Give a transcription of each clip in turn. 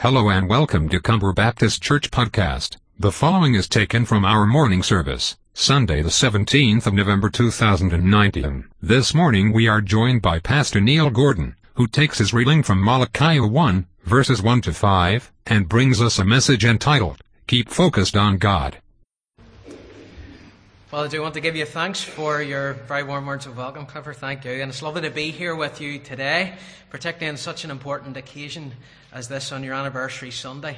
Hello and welcome to Comber Baptist Church Podcast. The following is taken from our morning service, Sunday the 17th of November 2019. This morning we are joined by Pastor Neil Gordon, who takes his reading from Malachi 1, verses 1 to 5, and brings us a message entitled, Keep Focused on God. Well, I do want to give you thanks for your very warm words of welcome, Clifford. Thank you. And it's lovely to be here with you today, particularly on such an important occasion as this on your anniversary Sunday.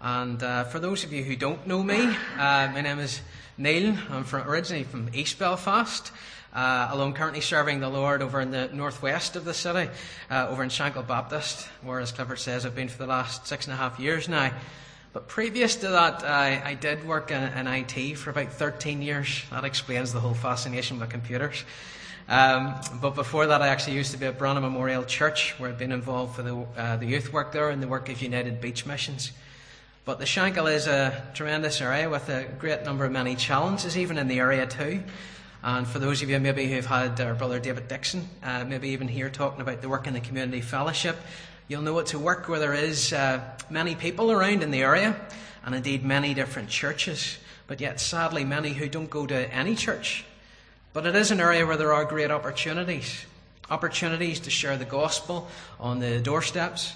And uh, for those of you who don't know me, uh, my name is Neil. I'm from, originally from East Belfast. Uh, although I'm currently serving the Lord over in the northwest of the city, uh, over in Shankill Baptist, where, as Clifford says, I've been for the last six and a half years now. But previous to that, I, I did work in, in, IT for about 13 years. That explains the whole fascination with computers. Um, but before that, I actually used to be at Brandon Memorial Church, where I'd been involved for the, uh, the youth work there and the work of United Beach Missions. But the Shankill is a tremendous area with a great number of many challenges, even in the area too. And for those of you maybe who've had our brother David Dixon, uh, maybe even here talking about the work in the community fellowship, You'll know it's a work where there is uh, many people around in the area, and indeed many different churches, but yet sadly many who don't go to any church. But it is an area where there are great opportunities. Opportunities to share the gospel on the doorsteps,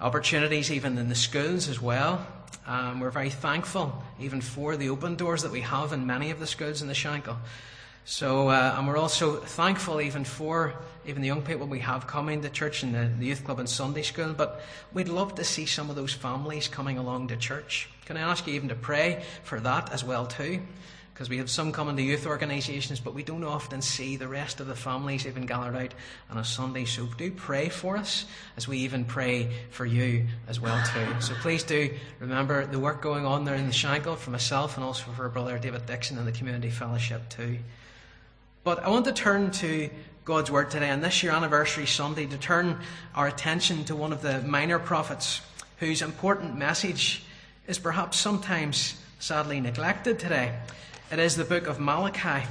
opportunities even in the schools as well. Um, we're very thankful even for the open doors that we have in many of the schools in the Shankill. So, uh, and we're also thankful even for even the young people we have coming to church and the, the youth club and Sunday school. But we'd love to see some of those families coming along to church. Can I ask you even to pray for that as well too? Because we have some coming to youth organisations, but we don't often see the rest of the families even gathered out on a Sunday. So do pray for us as we even pray for you as well too. So please do remember the work going on there in the Shankill for myself and also for brother David Dixon and the community fellowship too. But I want to turn to God's Word today, on this year anniversary Sunday, to turn our attention to one of the minor prophets whose important message is perhaps sometimes sadly neglected today. It is the book of Malachi.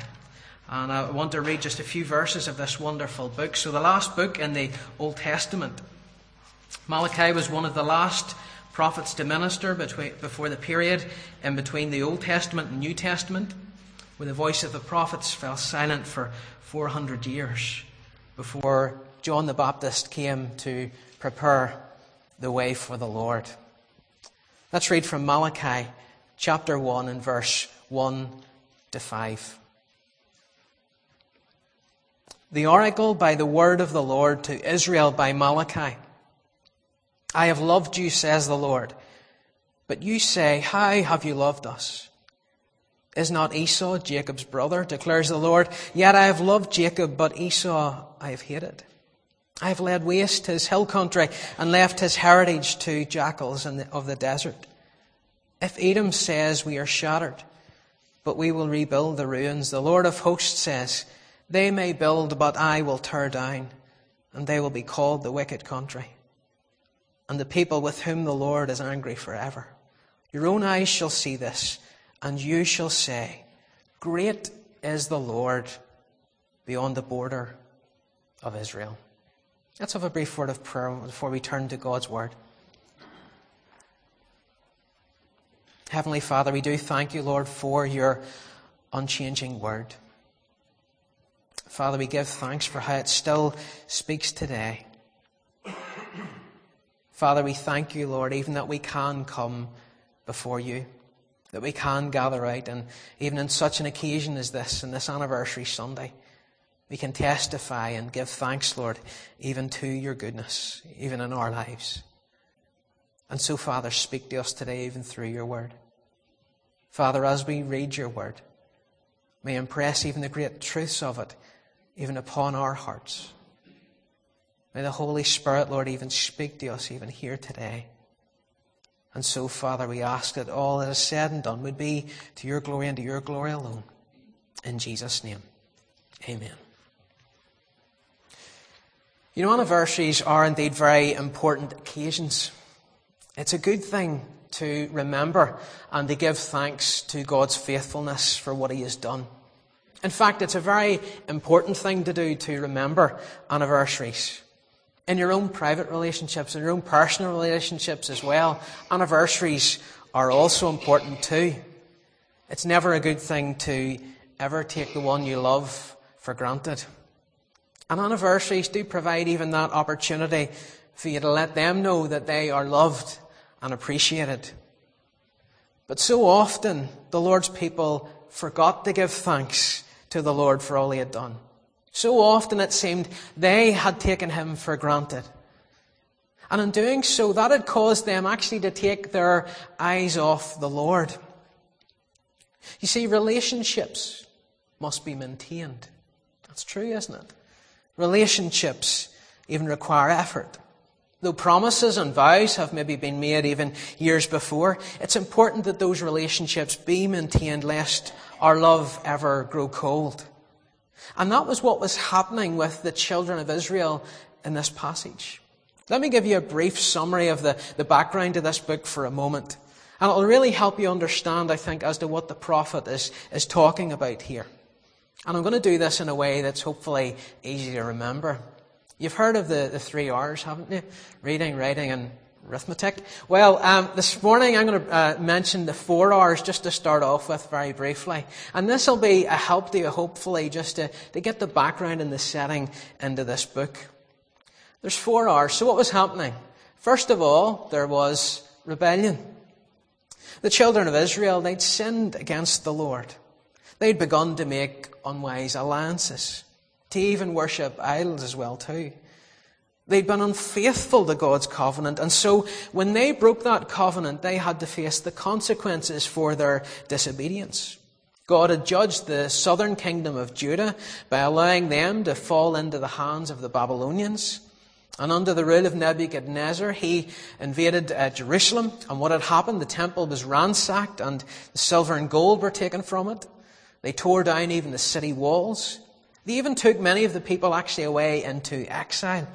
And I want to read just a few verses of this wonderful book. So, the last book in the Old Testament. Malachi was one of the last prophets to minister between, before the period in between the Old Testament and New Testament when the voice of the prophets fell silent for 400 years before John the Baptist came to prepare the way for the Lord. Let's read from Malachi chapter 1 and verse 1 to 5. The oracle by the word of the Lord to Israel by Malachi. I have loved you, says the Lord. But you say, How have you loved us? Is not Esau Jacob's brother, declares the Lord? Yet I have loved Jacob, but Esau I have hated. I have laid waste his hill country and left his heritage to jackals of the desert. If Edom says we are shattered, but we will rebuild the ruins, the Lord of hosts says, they may build, but I will tear down, and they will be called the wicked country, and the people with whom the Lord is angry forever. Your own eyes shall see this and you shall say, Great is the Lord beyond the border of Israel. Let's have a brief word of prayer before we turn to God's word. Heavenly Father, we do thank you, Lord, for your unchanging word. Father, we give thanks for how it still speaks today. Father, we thank you, Lord, even that we can come before you that we can gather out. And even in such an occasion as this, in this anniversary Sunday, we can testify and give thanks, Lord, even to your goodness, even in our lives. And so, Father, speak to us today, even through your word. Father, as we read your word, may impress even the great truths of it, even upon our hearts. May the Holy Spirit, Lord, even speak to us, even here today. And so, Father, we ask that all that is said and done would be to your glory and to your glory alone. In Jesus' name, amen. You know, anniversaries are indeed very important occasions. It's a good thing to remember and to give thanks to God's faithfulness for what He has done. In fact, it's a very important thing to do to remember anniversaries. In your own private relationships, in your own personal relationships as well, anniversaries are also important too. It's never a good thing to ever take the one you love for granted. And anniversaries do provide even that opportunity for you to let them know that they are loved and appreciated. But so often, the Lord's people forgot to give thanks to the Lord for all he had done. So often it seemed they had taken him for granted. And in doing so, that had caused them actually to take their eyes off the Lord. You see, relationships must be maintained. That's true, isn't it? Relationships even require effort. Though promises and vows have maybe been made even years before, it's important that those relationships be maintained lest our love ever grow cold. And that was what was happening with the children of Israel in this passage. Let me give you a brief summary of the, the background to this book for a moment. And it'll really help you understand, I think, as to what the prophet is, is talking about here. And I'm going to do this in a way that's hopefully easy to remember. You've heard of the, the three R's, haven't you? Reading, writing, and arithmetic. Well, um, this morning I'm going to uh, mention the four R's just to start off with very briefly. And this will be a help to you, hopefully, just to, to get the background and the setting into this book. There's four R's. So what was happening? First of all, there was rebellion. The children of Israel, they'd sinned against the Lord. They'd begun to make unwise alliances to even worship idols as well too. They'd been unfaithful to God's covenant, and so when they broke that covenant, they had to face the consequences for their disobedience. God had judged the southern kingdom of Judah by allowing them to fall into the hands of the Babylonians. And under the rule of Nebuchadnezzar, he invaded uh, Jerusalem. And what had happened? The temple was ransacked and the silver and gold were taken from it. They tore down even the city walls. They even took many of the people actually away into exile.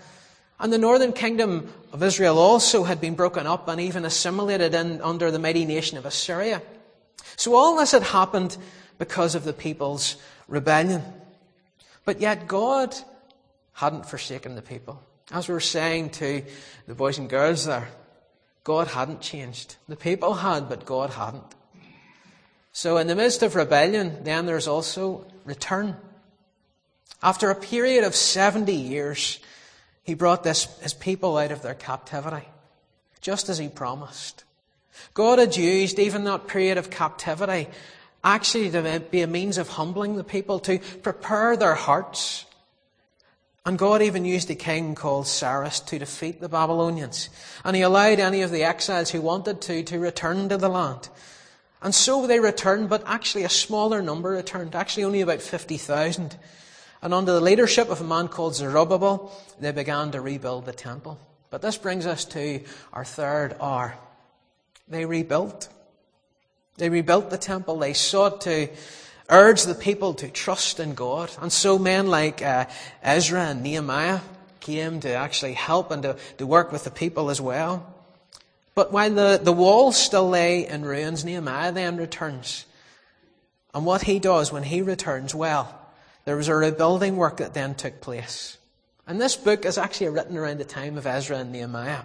And the northern kingdom of Israel also had been broken up and even assimilated in under the mighty nation of Assyria. So all this had happened because of the people's rebellion. But yet God hadn't forsaken the people. As we were saying to the boys and girls there, God hadn't changed. The people had, but God hadn't. So in the midst of rebellion, then there's also return. After a period of 70 years, he brought this, his people out of their captivity, just as he promised. God had used even that period of captivity actually to be a means of humbling the people, to prepare their hearts. And God even used a king called Cyrus to defeat the Babylonians. And he allowed any of the exiles who wanted to to return to the land. And so they returned, but actually a smaller number returned, actually only about 50,000. And under the leadership of a man called Zerubbabel, they began to rebuild the temple. But this brings us to our third R. They rebuilt. They rebuilt the temple. They sought to urge the people to trust in God. And so men like uh, Ezra and Nehemiah came to actually help and to, to work with the people as well. But while the, the walls still lay in ruins, Nehemiah then returns. And what he does when he returns, well, there was a rebuilding work that then took place. And this book is actually written around the time of Ezra and Nehemiah.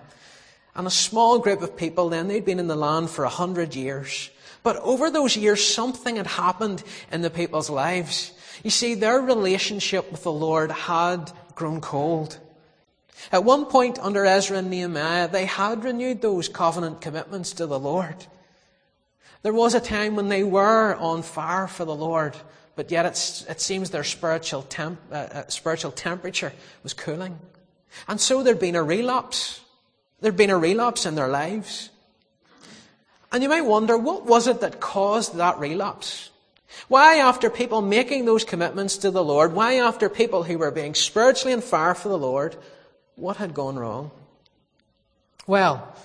And a small group of people then, they'd been in the land for a hundred years. But over those years, something had happened in the people's lives. You see, their relationship with the Lord had grown cold. At one point under Ezra and Nehemiah, they had renewed those covenant commitments to the Lord. There was a time when they were on fire for the Lord, but yet it seems their spiritual, temp, uh, uh, spiritual temperature was cooling. And so there'd been a relapse. There'd been a relapse in their lives. And you might wonder, what was it that caused that relapse? Why, after people making those commitments to the Lord, why, after people who were being spiritually on fire for the Lord, what had gone wrong? Well,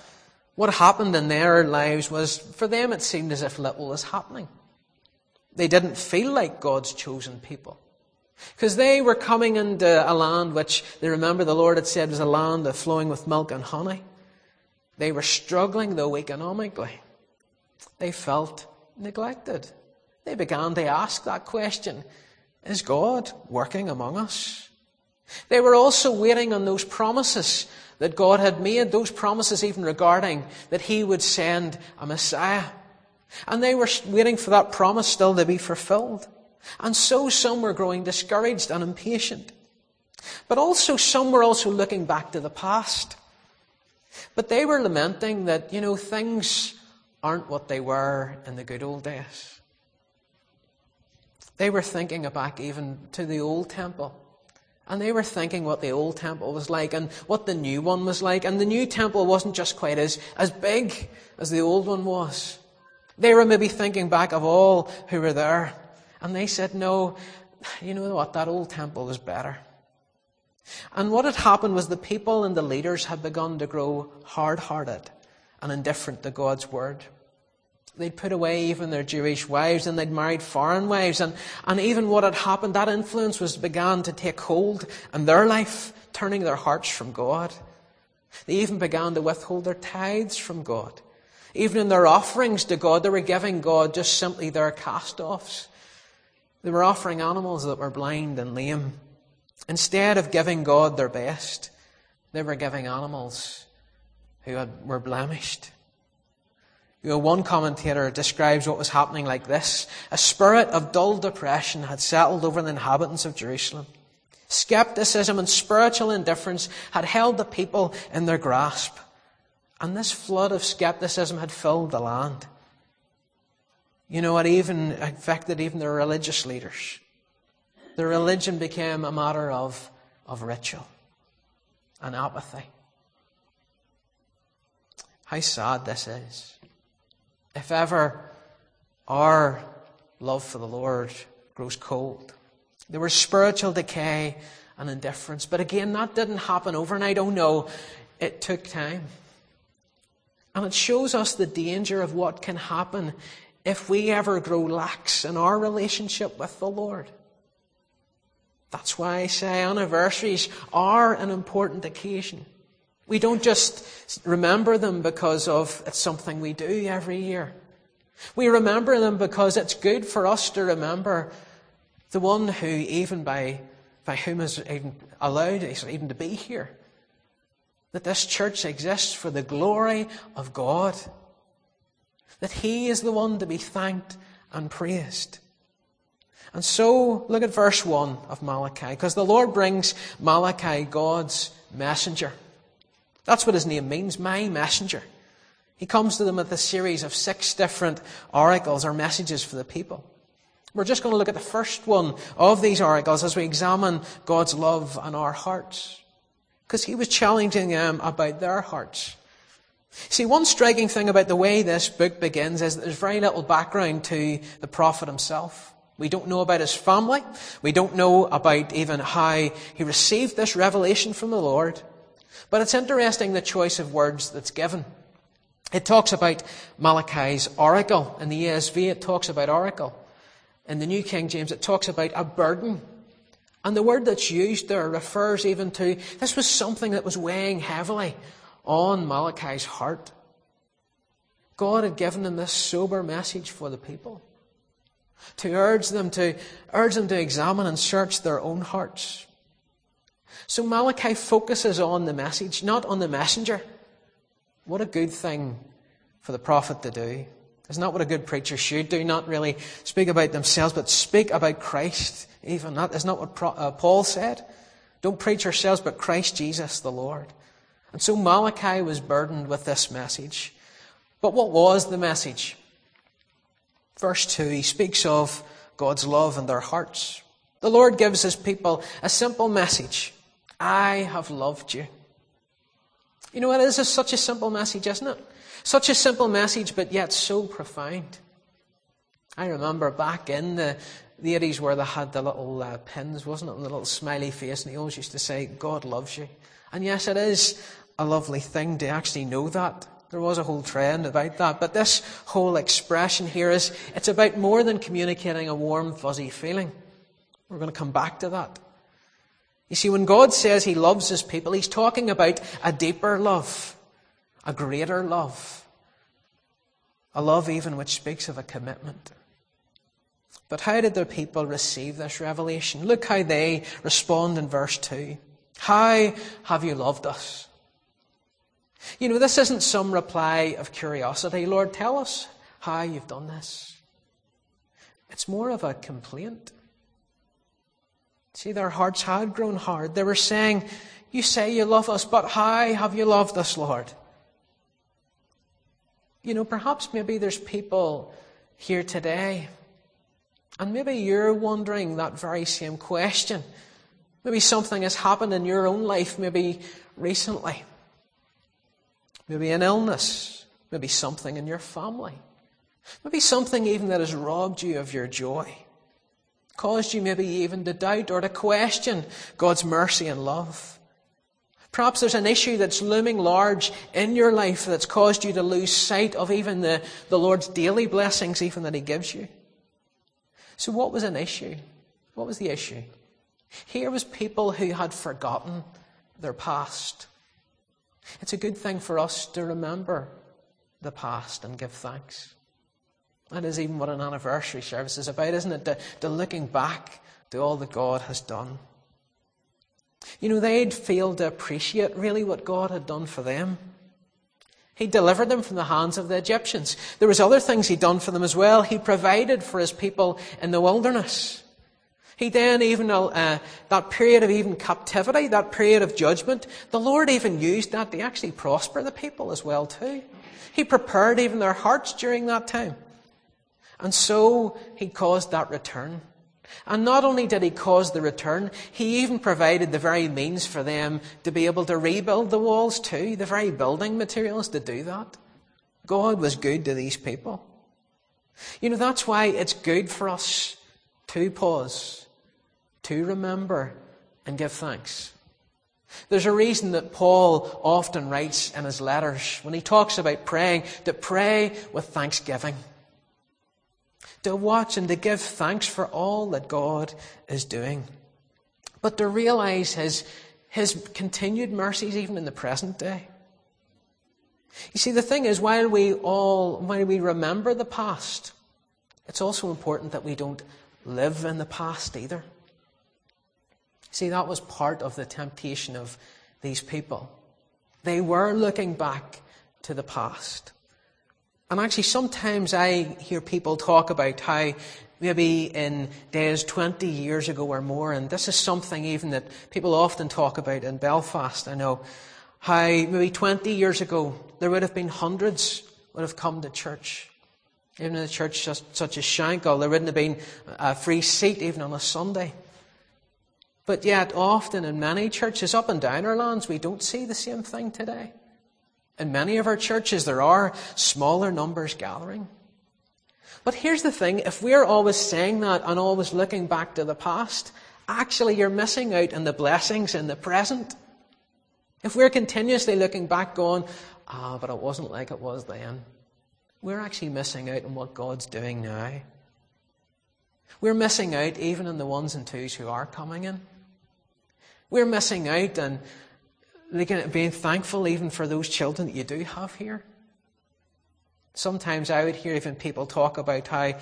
what happened in their lives was, for them, it seemed as if little was happening. They didn't feel like God's chosen people. Because they were coming into a land which they remember the Lord had said was a land flowing with milk and honey. They were struggling, though, economically. They felt neglected. They began to ask that question Is God working among us? They were also waiting on those promises that God had made, those promises even regarding that He would send a Messiah. And they were waiting for that promise still to be fulfilled. And so some were growing discouraged and impatient. But also some were also looking back to the past. But they were lamenting that, you know, things aren't what they were in the good old days. They were thinking back even to the old temple. And they were thinking what the old temple was like and what the new one was like. And the new temple wasn't just quite as, as big as the old one was. They were maybe thinking back of all who were there. And they said, no, you know what? That old temple is better. And what had happened was the people and the leaders had begun to grow hard hearted and indifferent to God's word. They'd put away even their Jewish wives and they'd married foreign wives. And, and even what had happened, that influence was began to take hold in their life, turning their hearts from God. They even began to withhold their tithes from God. Even in their offerings to God, they were giving God just simply their cast offs. They were offering animals that were blind and lame. Instead of giving God their best, they were giving animals who had, were blemished. You know, one commentator describes what was happening like this. A spirit of dull depression had settled over the inhabitants of Jerusalem. Skepticism and spiritual indifference had held the people in their grasp. And this flood of skepticism had filled the land. You know, it even affected even the religious leaders. The religion became a matter of, of ritual and apathy. How sad this is. If ever our love for the Lord grows cold, there was spiritual decay and indifference. But again, that didn't happen overnight. Oh no, it took time. And it shows us the danger of what can happen if we ever grow lax in our relationship with the Lord. That's why I say anniversaries are an important occasion. We don't just remember them because of it's something we do every year. We remember them because it's good for us to remember the one who, even by, by whom is even allowed us even to be here, that this church exists for the glory of God, that He is the one to be thanked and praised. And so, look at verse 1 of Malachi, because the Lord brings Malachi God's messenger. That's what his name means, my messenger. He comes to them with a series of six different oracles or messages for the people. We're just going to look at the first one of these oracles as we examine God's love and our hearts. Because he was challenging them about their hearts. See, one striking thing about the way this book begins is that there's very little background to the prophet himself. We don't know about his family. We don't know about even how he received this revelation from the Lord. But it's interesting the choice of words that's given. It talks about Malachi's oracle. In the ESV, it talks about oracle. In the New King James, it talks about a burden. And the word that's used there refers even to this was something that was weighing heavily on Malachi's heart. God had given him this sober message for the people to urge them to urge them to examine and search their own hearts. So Malachi focuses on the message, not on the messenger. What a good thing for the prophet to do. Isn't that what a good preacher should do? Not really speak about themselves, but speak about Christ. Even that isn't that what uh, Paul said? Don't preach yourselves, but Christ Jesus the Lord. And so Malachi was burdened with this message. But what was the message? Verse 2, he speaks of God's love in their hearts. The Lord gives his people a simple message I have loved you. You know, what it is such a simple message, isn't it? Such a simple message, but yet so profound. I remember back in the, the 80s where they had the little uh, pins, wasn't it? And the little smiley face, and he always used to say, God loves you. And yes, it is a lovely thing to actually know that. There was a whole trend about that. But this whole expression here is, it's about more than communicating a warm, fuzzy feeling. We're going to come back to that. You see, when God says He loves His people, He's talking about a deeper love, a greater love, a love even which speaks of a commitment. But how did the people receive this revelation? Look how they respond in verse 2. How have you loved us? You know, this isn't some reply of curiosity. Lord, tell us how you've done this. It's more of a complaint. See, their hearts had grown hard. They were saying, You say you love us, but how have you loved us, Lord? You know, perhaps maybe there's people here today, and maybe you're wondering that very same question. Maybe something has happened in your own life, maybe recently. Maybe an illness. Maybe something in your family. Maybe something even that has robbed you of your joy. Caused you maybe even to doubt or to question God's mercy and love. Perhaps there's an issue that's looming large in your life that's caused you to lose sight of even the, the Lord's daily blessings, even that He gives you. So, what was an issue? What was the issue? Here was people who had forgotten their past. It's a good thing for us to remember the past and give thanks. That is even what an anniversary service is about, isn't it? To, to looking back to all that God has done. You know, they'd failed to appreciate really what God had done for them. He delivered them from the hands of the Egyptians. There was other things he'd done for them as well. He provided for his people in the wilderness. He then even, uh, that period of even captivity, that period of judgment, the Lord even used that to actually prosper the people as well too. He prepared even their hearts during that time. And so he caused that return. And not only did he cause the return, he even provided the very means for them to be able to rebuild the walls too, the very building materials to do that. God was good to these people. You know, that's why it's good for us to pause, to remember, and give thanks. There's a reason that Paul often writes in his letters when he talks about praying to pray with thanksgiving to watch and to give thanks for all that God is doing, but to realize His, His continued mercies even in the present day. You see, the thing is, while we all, while we remember the past, it's also important that we don't live in the past either. See, that was part of the temptation of these people. They were looking back to the past. And actually, sometimes I hear people talk about how maybe in days 20 years ago or more, and this is something even that people often talk about in Belfast, I know, how maybe 20 years ago there would have been hundreds would have come to church. Even in a church such as Shankill, there wouldn't have been a free seat even on a Sunday. But yet, often in many churches up and down our lands, we don't see the same thing today. In many of our churches, there are smaller numbers gathering. But here's the thing if we're always saying that and always looking back to the past, actually you're missing out on the blessings in the present. If we're continuously looking back, going, ah, but it wasn't like it was then, we're actually missing out on what God's doing now. We're missing out even on the ones and twos who are coming in. We're missing out on being thankful even for those children that you do have here. Sometimes I would hear even people talk about how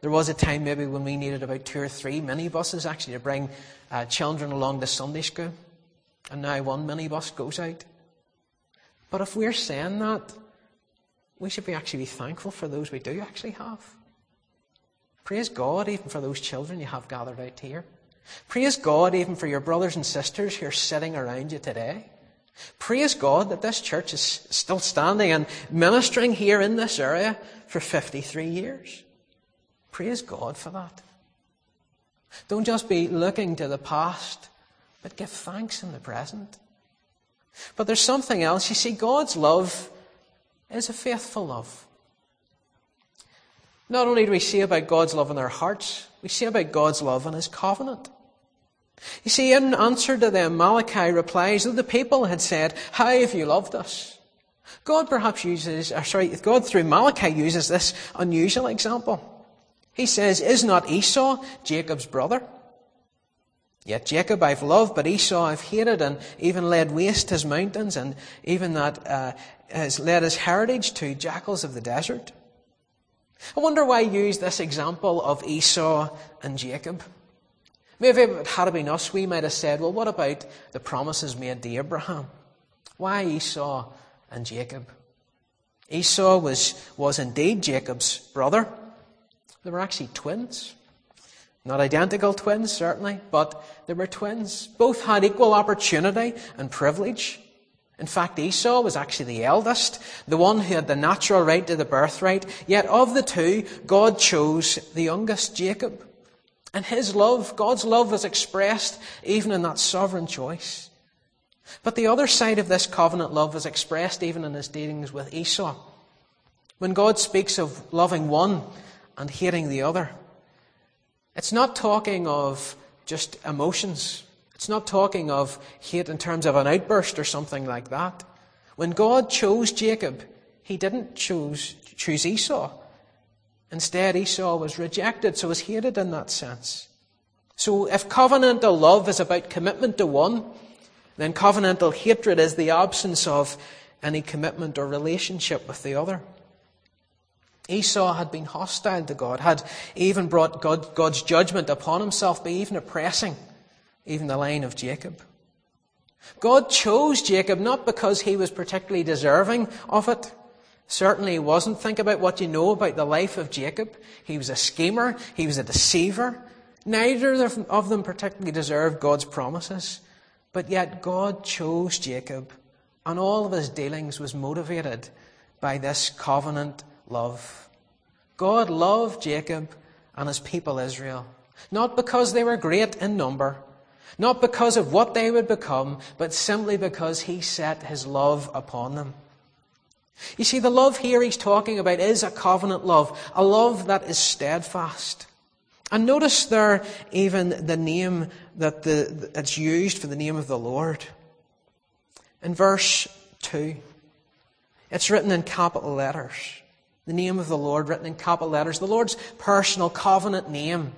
there was a time maybe when we needed about two or three minibuses actually to bring uh, children along to Sunday school. And now one minibus goes out. But if we're saying that, we should be actually be thankful for those we do actually have. Praise God even for those children you have gathered out here. Praise God even for your brothers and sisters who are sitting around you today. Praise God that this church is still standing and ministering here in this area for 53 years. Praise God for that. Don't just be looking to the past, but give thanks in the present. But there's something else. You see, God's love is a faithful love. Not only do we see about God's love in our hearts, we see about God's love in His covenant. You see, in answer to them, Malachi replies that the people had said, How have you loved us? God perhaps uses, or sorry, God through Malachi uses this unusual example. He says, Is not Esau Jacob's brother? Yet Jacob I've loved, but Esau I've hated, and even laid waste his mountains, and even that uh, has led his heritage to jackals of the desert. I wonder why he used this example of Esau and Jacob. Maybe if it had been us, we might have said, well, what about the promises made to Abraham? Why Esau and Jacob? Esau was, was indeed Jacob's brother. They were actually twins. Not identical twins, certainly, but they were twins. Both had equal opportunity and privilege. In fact, Esau was actually the eldest, the one who had the natural right to the birthright. Yet of the two, God chose the youngest, Jacob. And his love, God's love, was expressed even in that sovereign choice. But the other side of this covenant love was expressed even in his dealings with Esau. When God speaks of loving one and hating the other, it's not talking of just emotions. It's not talking of hate in terms of an outburst or something like that. When God chose Jacob, he didn't choose, choose Esau. Instead, Esau was rejected, so was hated in that sense. So if covenantal love is about commitment to one, then covenantal hatred is the absence of any commitment or relationship with the other. Esau had been hostile to God, had even brought God, God's judgment upon himself by even oppressing even the line of Jacob. God chose Jacob not because he was particularly deserving of it. Certainly he wasn't. Think about what you know about the life of Jacob. He was a schemer. He was a deceiver. Neither of them particularly deserved God's promises. But yet God chose Jacob, and all of his dealings was motivated by this covenant love. God loved Jacob and his people Israel, not because they were great in number, not because of what they would become, but simply because he set his love upon them. You see, the love here he's talking about is a covenant love, a love that is steadfast. And notice there even the name that the, that's used for the name of the Lord. In verse 2, it's written in capital letters. The name of the Lord written in capital letters. The Lord's personal covenant name.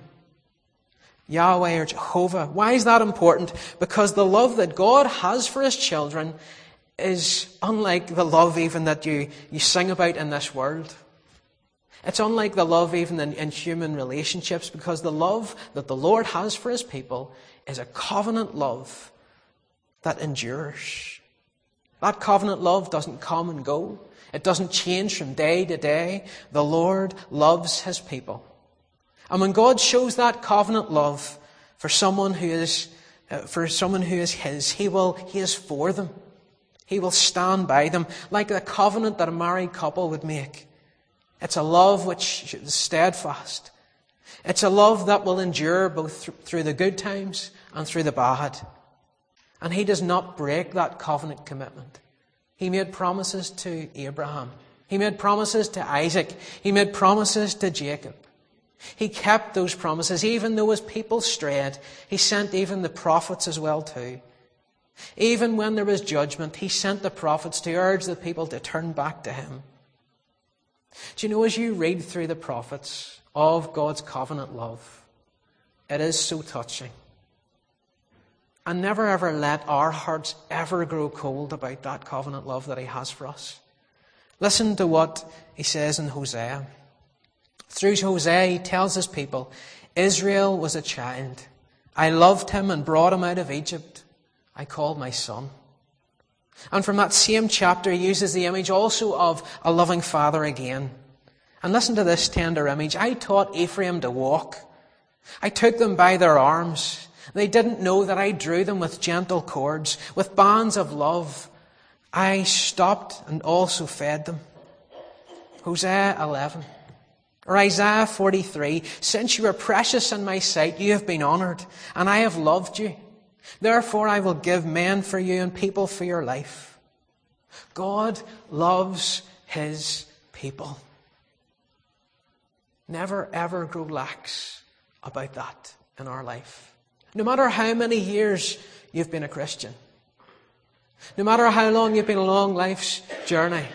Yahweh or Jehovah. Why is that important? Because the love that God has for His children is unlike the love even that you, you sing about in this world. It's unlike the love even in, in human relationships because the love that the Lord has for His people is a covenant love that endures. That covenant love doesn't come and go. It doesn't change from day to day. The Lord loves His people. And when God shows that covenant love for someone who is, uh, for someone who is His, He will, He is for them. He will stand by them like the covenant that a married couple would make. It's a love which is steadfast. It's a love that will endure both through the good times and through the bad. And he does not break that covenant commitment. He made promises to Abraham. He made promises to Isaac. He made promises to Jacob. He kept those promises, even though his people strayed. He sent even the prophets as well too. Even when there was judgment, he sent the prophets to urge the people to turn back to him. Do you know, as you read through the prophets of God's covenant love, it is so touching. And never ever let our hearts ever grow cold about that covenant love that He has for us. Listen to what He says in Hosea. Through Hosea, He tells His people, Israel was a child. I loved him and brought him out of Egypt. I called my son. And from that same chapter, he uses the image also of a loving father again. And listen to this tender image. I taught Ephraim to walk. I took them by their arms. They didn't know that I drew them with gentle cords, with bands of love. I stopped and also fed them. Hosea 11. Or Isaiah 43. Since you are precious in my sight, you have been honored, and I have loved you. Therefore I will give men for you and people for your life. God loves his people. Never ever grow lax about that in our life. No matter how many years you've been a Christian. No matter how long you've been along life's journey.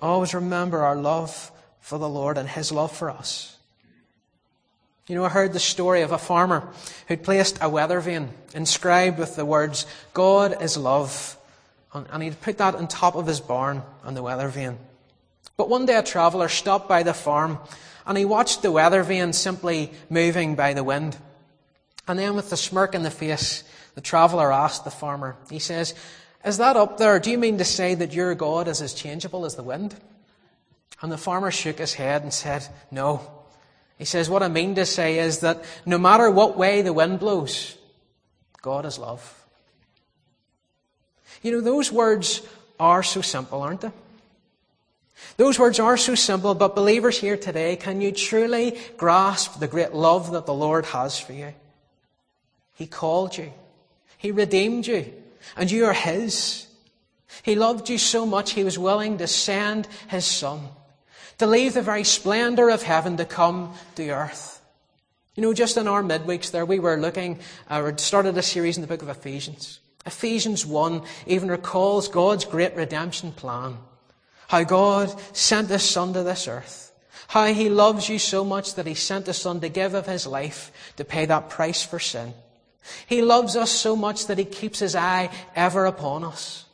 Always remember our love for the Lord and His love for us. You know, I heard the story of a farmer who'd placed a weather vane inscribed with the words, God is love. And he'd put that on top of his barn on the weather vane. But one day a traveller stopped by the farm and he watched the weather vane simply moving by the wind. And then with a smirk in the face, the traveller asked the farmer, he says, Is that up there? Do you mean to say that your God is as changeable as the wind? And the farmer shook his head and said, No. He says, What I mean to say is that no matter what way the wind blows, God is love. You know, those words are so simple, aren't they? Those words are so simple, but believers here today, can you truly grasp the great love that the Lord has for you? He called you. He redeemed you. And you are His. He loved you so much, He was willing to send His Son to leave the very splendor of heaven to come to earth. You know, just in our midweeks there, we were looking, uh, started a series in the book of Ephesians. Ephesians 1 even recalls God's great redemption plan. How God sent His Son to this earth. How He loves you so much that He sent His Son to give of His life to pay that price for sin. He loves us so much that He keeps His eye ever upon us.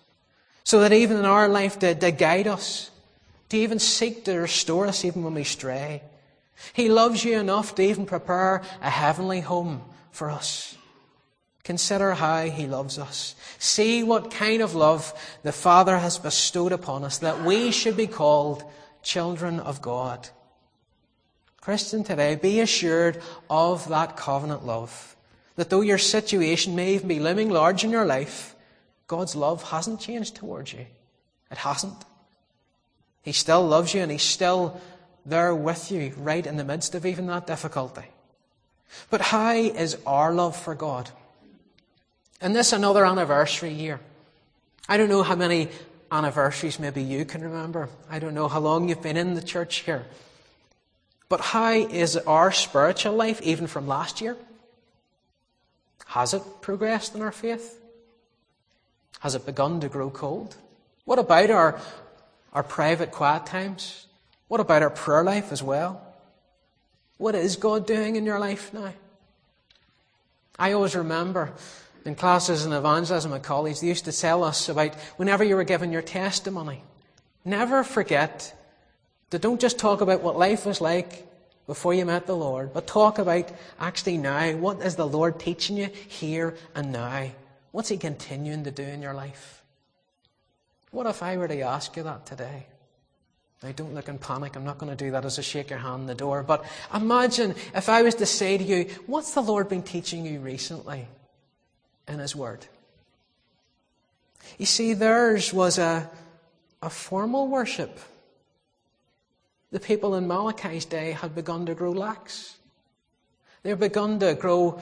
So that even in our life to, to guide us, to even seek to restore us even when we stray. He loves you enough to even prepare a heavenly home for us. Consider how He loves us. See what kind of love the Father has bestowed upon us that we should be called children of God. Christian today, be assured of that covenant love. That though your situation may even be looming large in your life, God's love hasn't changed towards you. It hasn't. He still loves you and He's still there with you right in the midst of even that difficulty. But how is our love for God? And this another anniversary year. I don't know how many anniversaries maybe you can remember. I don't know how long you've been in the church here. But how is our spiritual life even from last year? Has it progressed in our faith? Has it begun to grow cold? What about our, our private quiet times? What about our prayer life as well? What is God doing in your life now? I always remember in classes in evangelism at college, they used to tell us about whenever you were giving your testimony, never forget to don't just talk about what life was like before you met the Lord, but talk about actually now. What is the Lord teaching you here and now? What's He continuing to do in your life? What if I were to ask you that today? Now, don't look in panic. I'm not going to do that as a shake your hand in the door. But imagine if I was to say to you, What's the Lord been teaching you recently in His Word? You see, theirs was a, a formal worship. The people in Malachi's day had begun to grow lax. They had begun to grow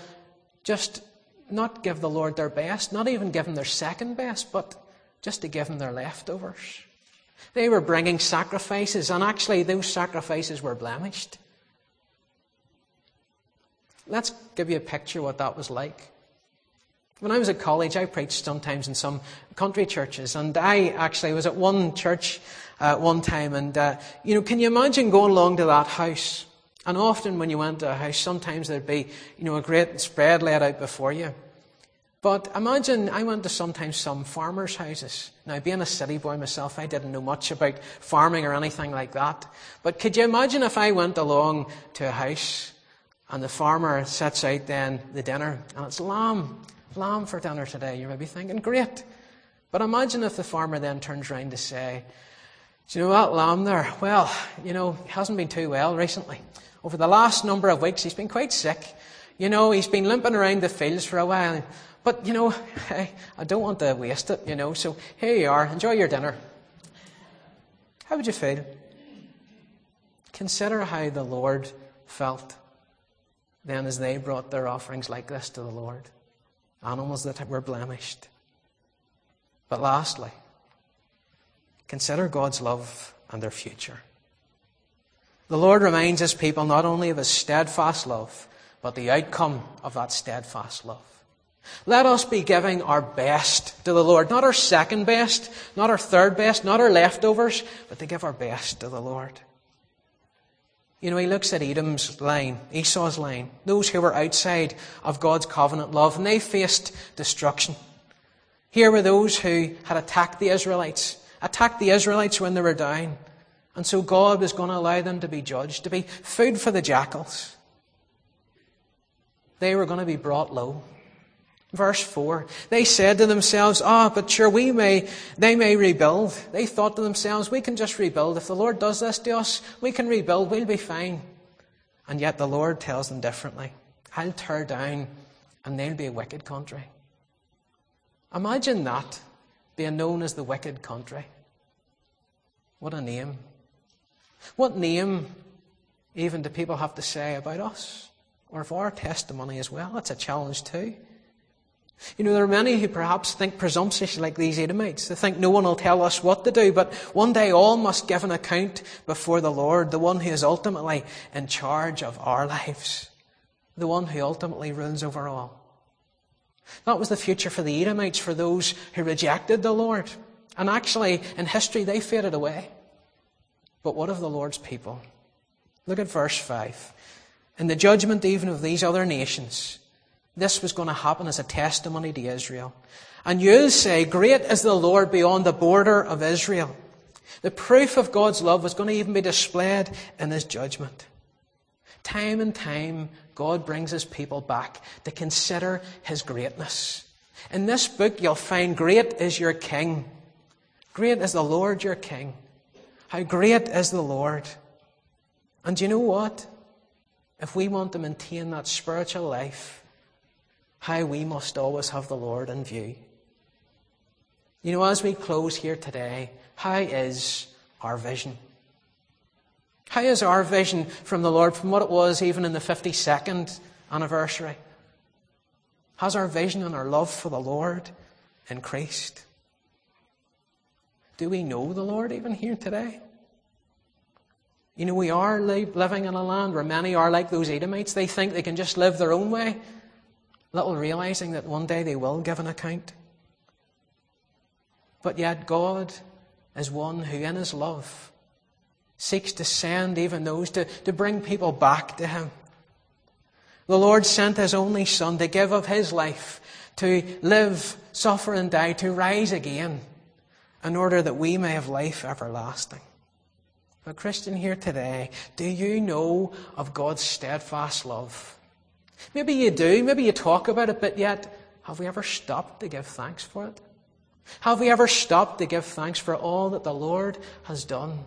just not give the Lord their best, not even give Him their second best, but just to give them their leftovers. They were bringing sacrifices, and actually, those sacrifices were blemished. Let's give you a picture what that was like. When I was at college, I preached sometimes in some country churches, and I actually was at one church uh, one time, and uh, you know, can you imagine going along to that house? And often, when you went to a house, sometimes there'd be you know a great spread laid out before you. But imagine I went to sometimes some farmers' houses. Now, being a city boy myself, I didn't know much about farming or anything like that. But could you imagine if I went along to a house and the farmer sets out then the dinner and it's lamb, lamb for dinner today? You may be thinking, great. But imagine if the farmer then turns round to say, do you know that lamb there? Well, you know, he hasn't been too well recently. Over the last number of weeks, he's been quite sick. You know, he's been limping around the fields for a while. But, you know, I, don't want to waste it, you know, so here you are. Enjoy your dinner. How would you feel? Consider how the Lord felt then as they brought their offerings like this to the Lord animals that were blemished. But lastly, consider God's love and their future. The Lord reminds his people not only of his steadfast love, but the outcome of that steadfast love. Let us be giving our best to the Lord. Not our second best, not our third best, not our leftovers, but to give our best to the Lord. You know, he looks at Edom's line, Esau's line, those who were outside of God's covenant love, and they faced destruction. Here were those who had attacked the Israelites, attacked the Israelites when they were down, And so God was going to allow them to be judged, to be food for the jackals. They were going to be brought low. Verse 4. They said to themselves, Ah, oh, but sure, we may, they may rebuild. They thought to themselves, we can just rebuild. If the Lord does this to us, we can rebuild. We'll be fine. And yet the Lord tells them differently. I'll tear down and they'll be a wicked country. Imagine that being known as the wicked country. What a name. What name even do people have to say about us? Or for our testimony as well? That's a challenge too. You know, there are many who perhaps think presumptuously like these Edomites. They think no one will tell us what to do, but one day all must give an account before the Lord, the one who is ultimately in charge of our lives, the one who ultimately rules over all. That was the future for the Edomites, for those who rejected the Lord. And actually, in history, they faded away. But what of the Lord's people? Look at verse 5. In the judgment even of these other nations, this was going to happen as a testimony to Israel. And you'll say, Great is the Lord beyond the border of Israel. The proof of God's love was going to even be displayed in his judgment. Time and time, God brings his people back to consider his greatness. In this book, you'll find great is your king. Great is the Lord your king. How great is the Lord. And you know what? If we want to maintain that spiritual life, how we must always have the Lord in view. You know, as we close here today, how is our vision? How is our vision from the Lord from what it was even in the 52nd anniversary? Has our vision and our love for the Lord increased? Do we know the Lord even here today? You know, we are living in a land where many are like those Edomites. They think they can just live their own way, little realizing that one day they will give an account. But yet, God is one who, in His love, seeks to send even those to, to bring people back to Him. The Lord sent His only Son to give of His life, to live, suffer, and die, to rise again, in order that we may have life everlasting. But, Christian, here today, do you know of God's steadfast love? Maybe you do, maybe you talk about it, but yet, have we ever stopped to give thanks for it? Have we ever stopped to give thanks for all that the Lord has done?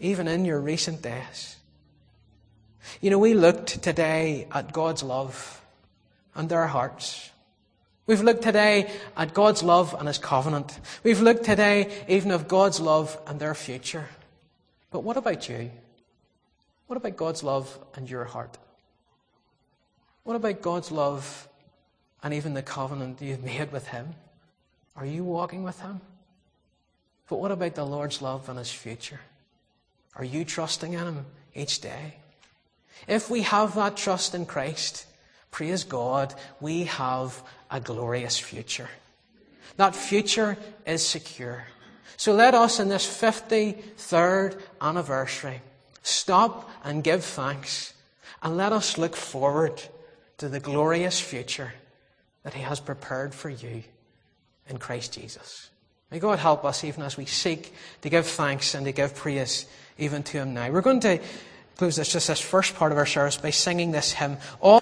even in your recent days. You know, we looked today at God's love and our hearts. We've looked today at God's love and His covenant. We've looked today even of God's love and their future. But what about you? What about God's love and your heart? What about God's love and even the covenant you've made with Him? Are you walking with Him? But what about the Lord's love and His future? Are you trusting in Him each day? If we have that trust in Christ, praise God, we have a glorious future. That future is secure. So let us in this 53rd anniversary stop and give thanks and let us look forward to the glorious future that He has prepared for you in Christ Jesus. May God help us even as we seek to give thanks and to give praise even to him now. We're going to close this, just this first part of our service by singing this hymn. All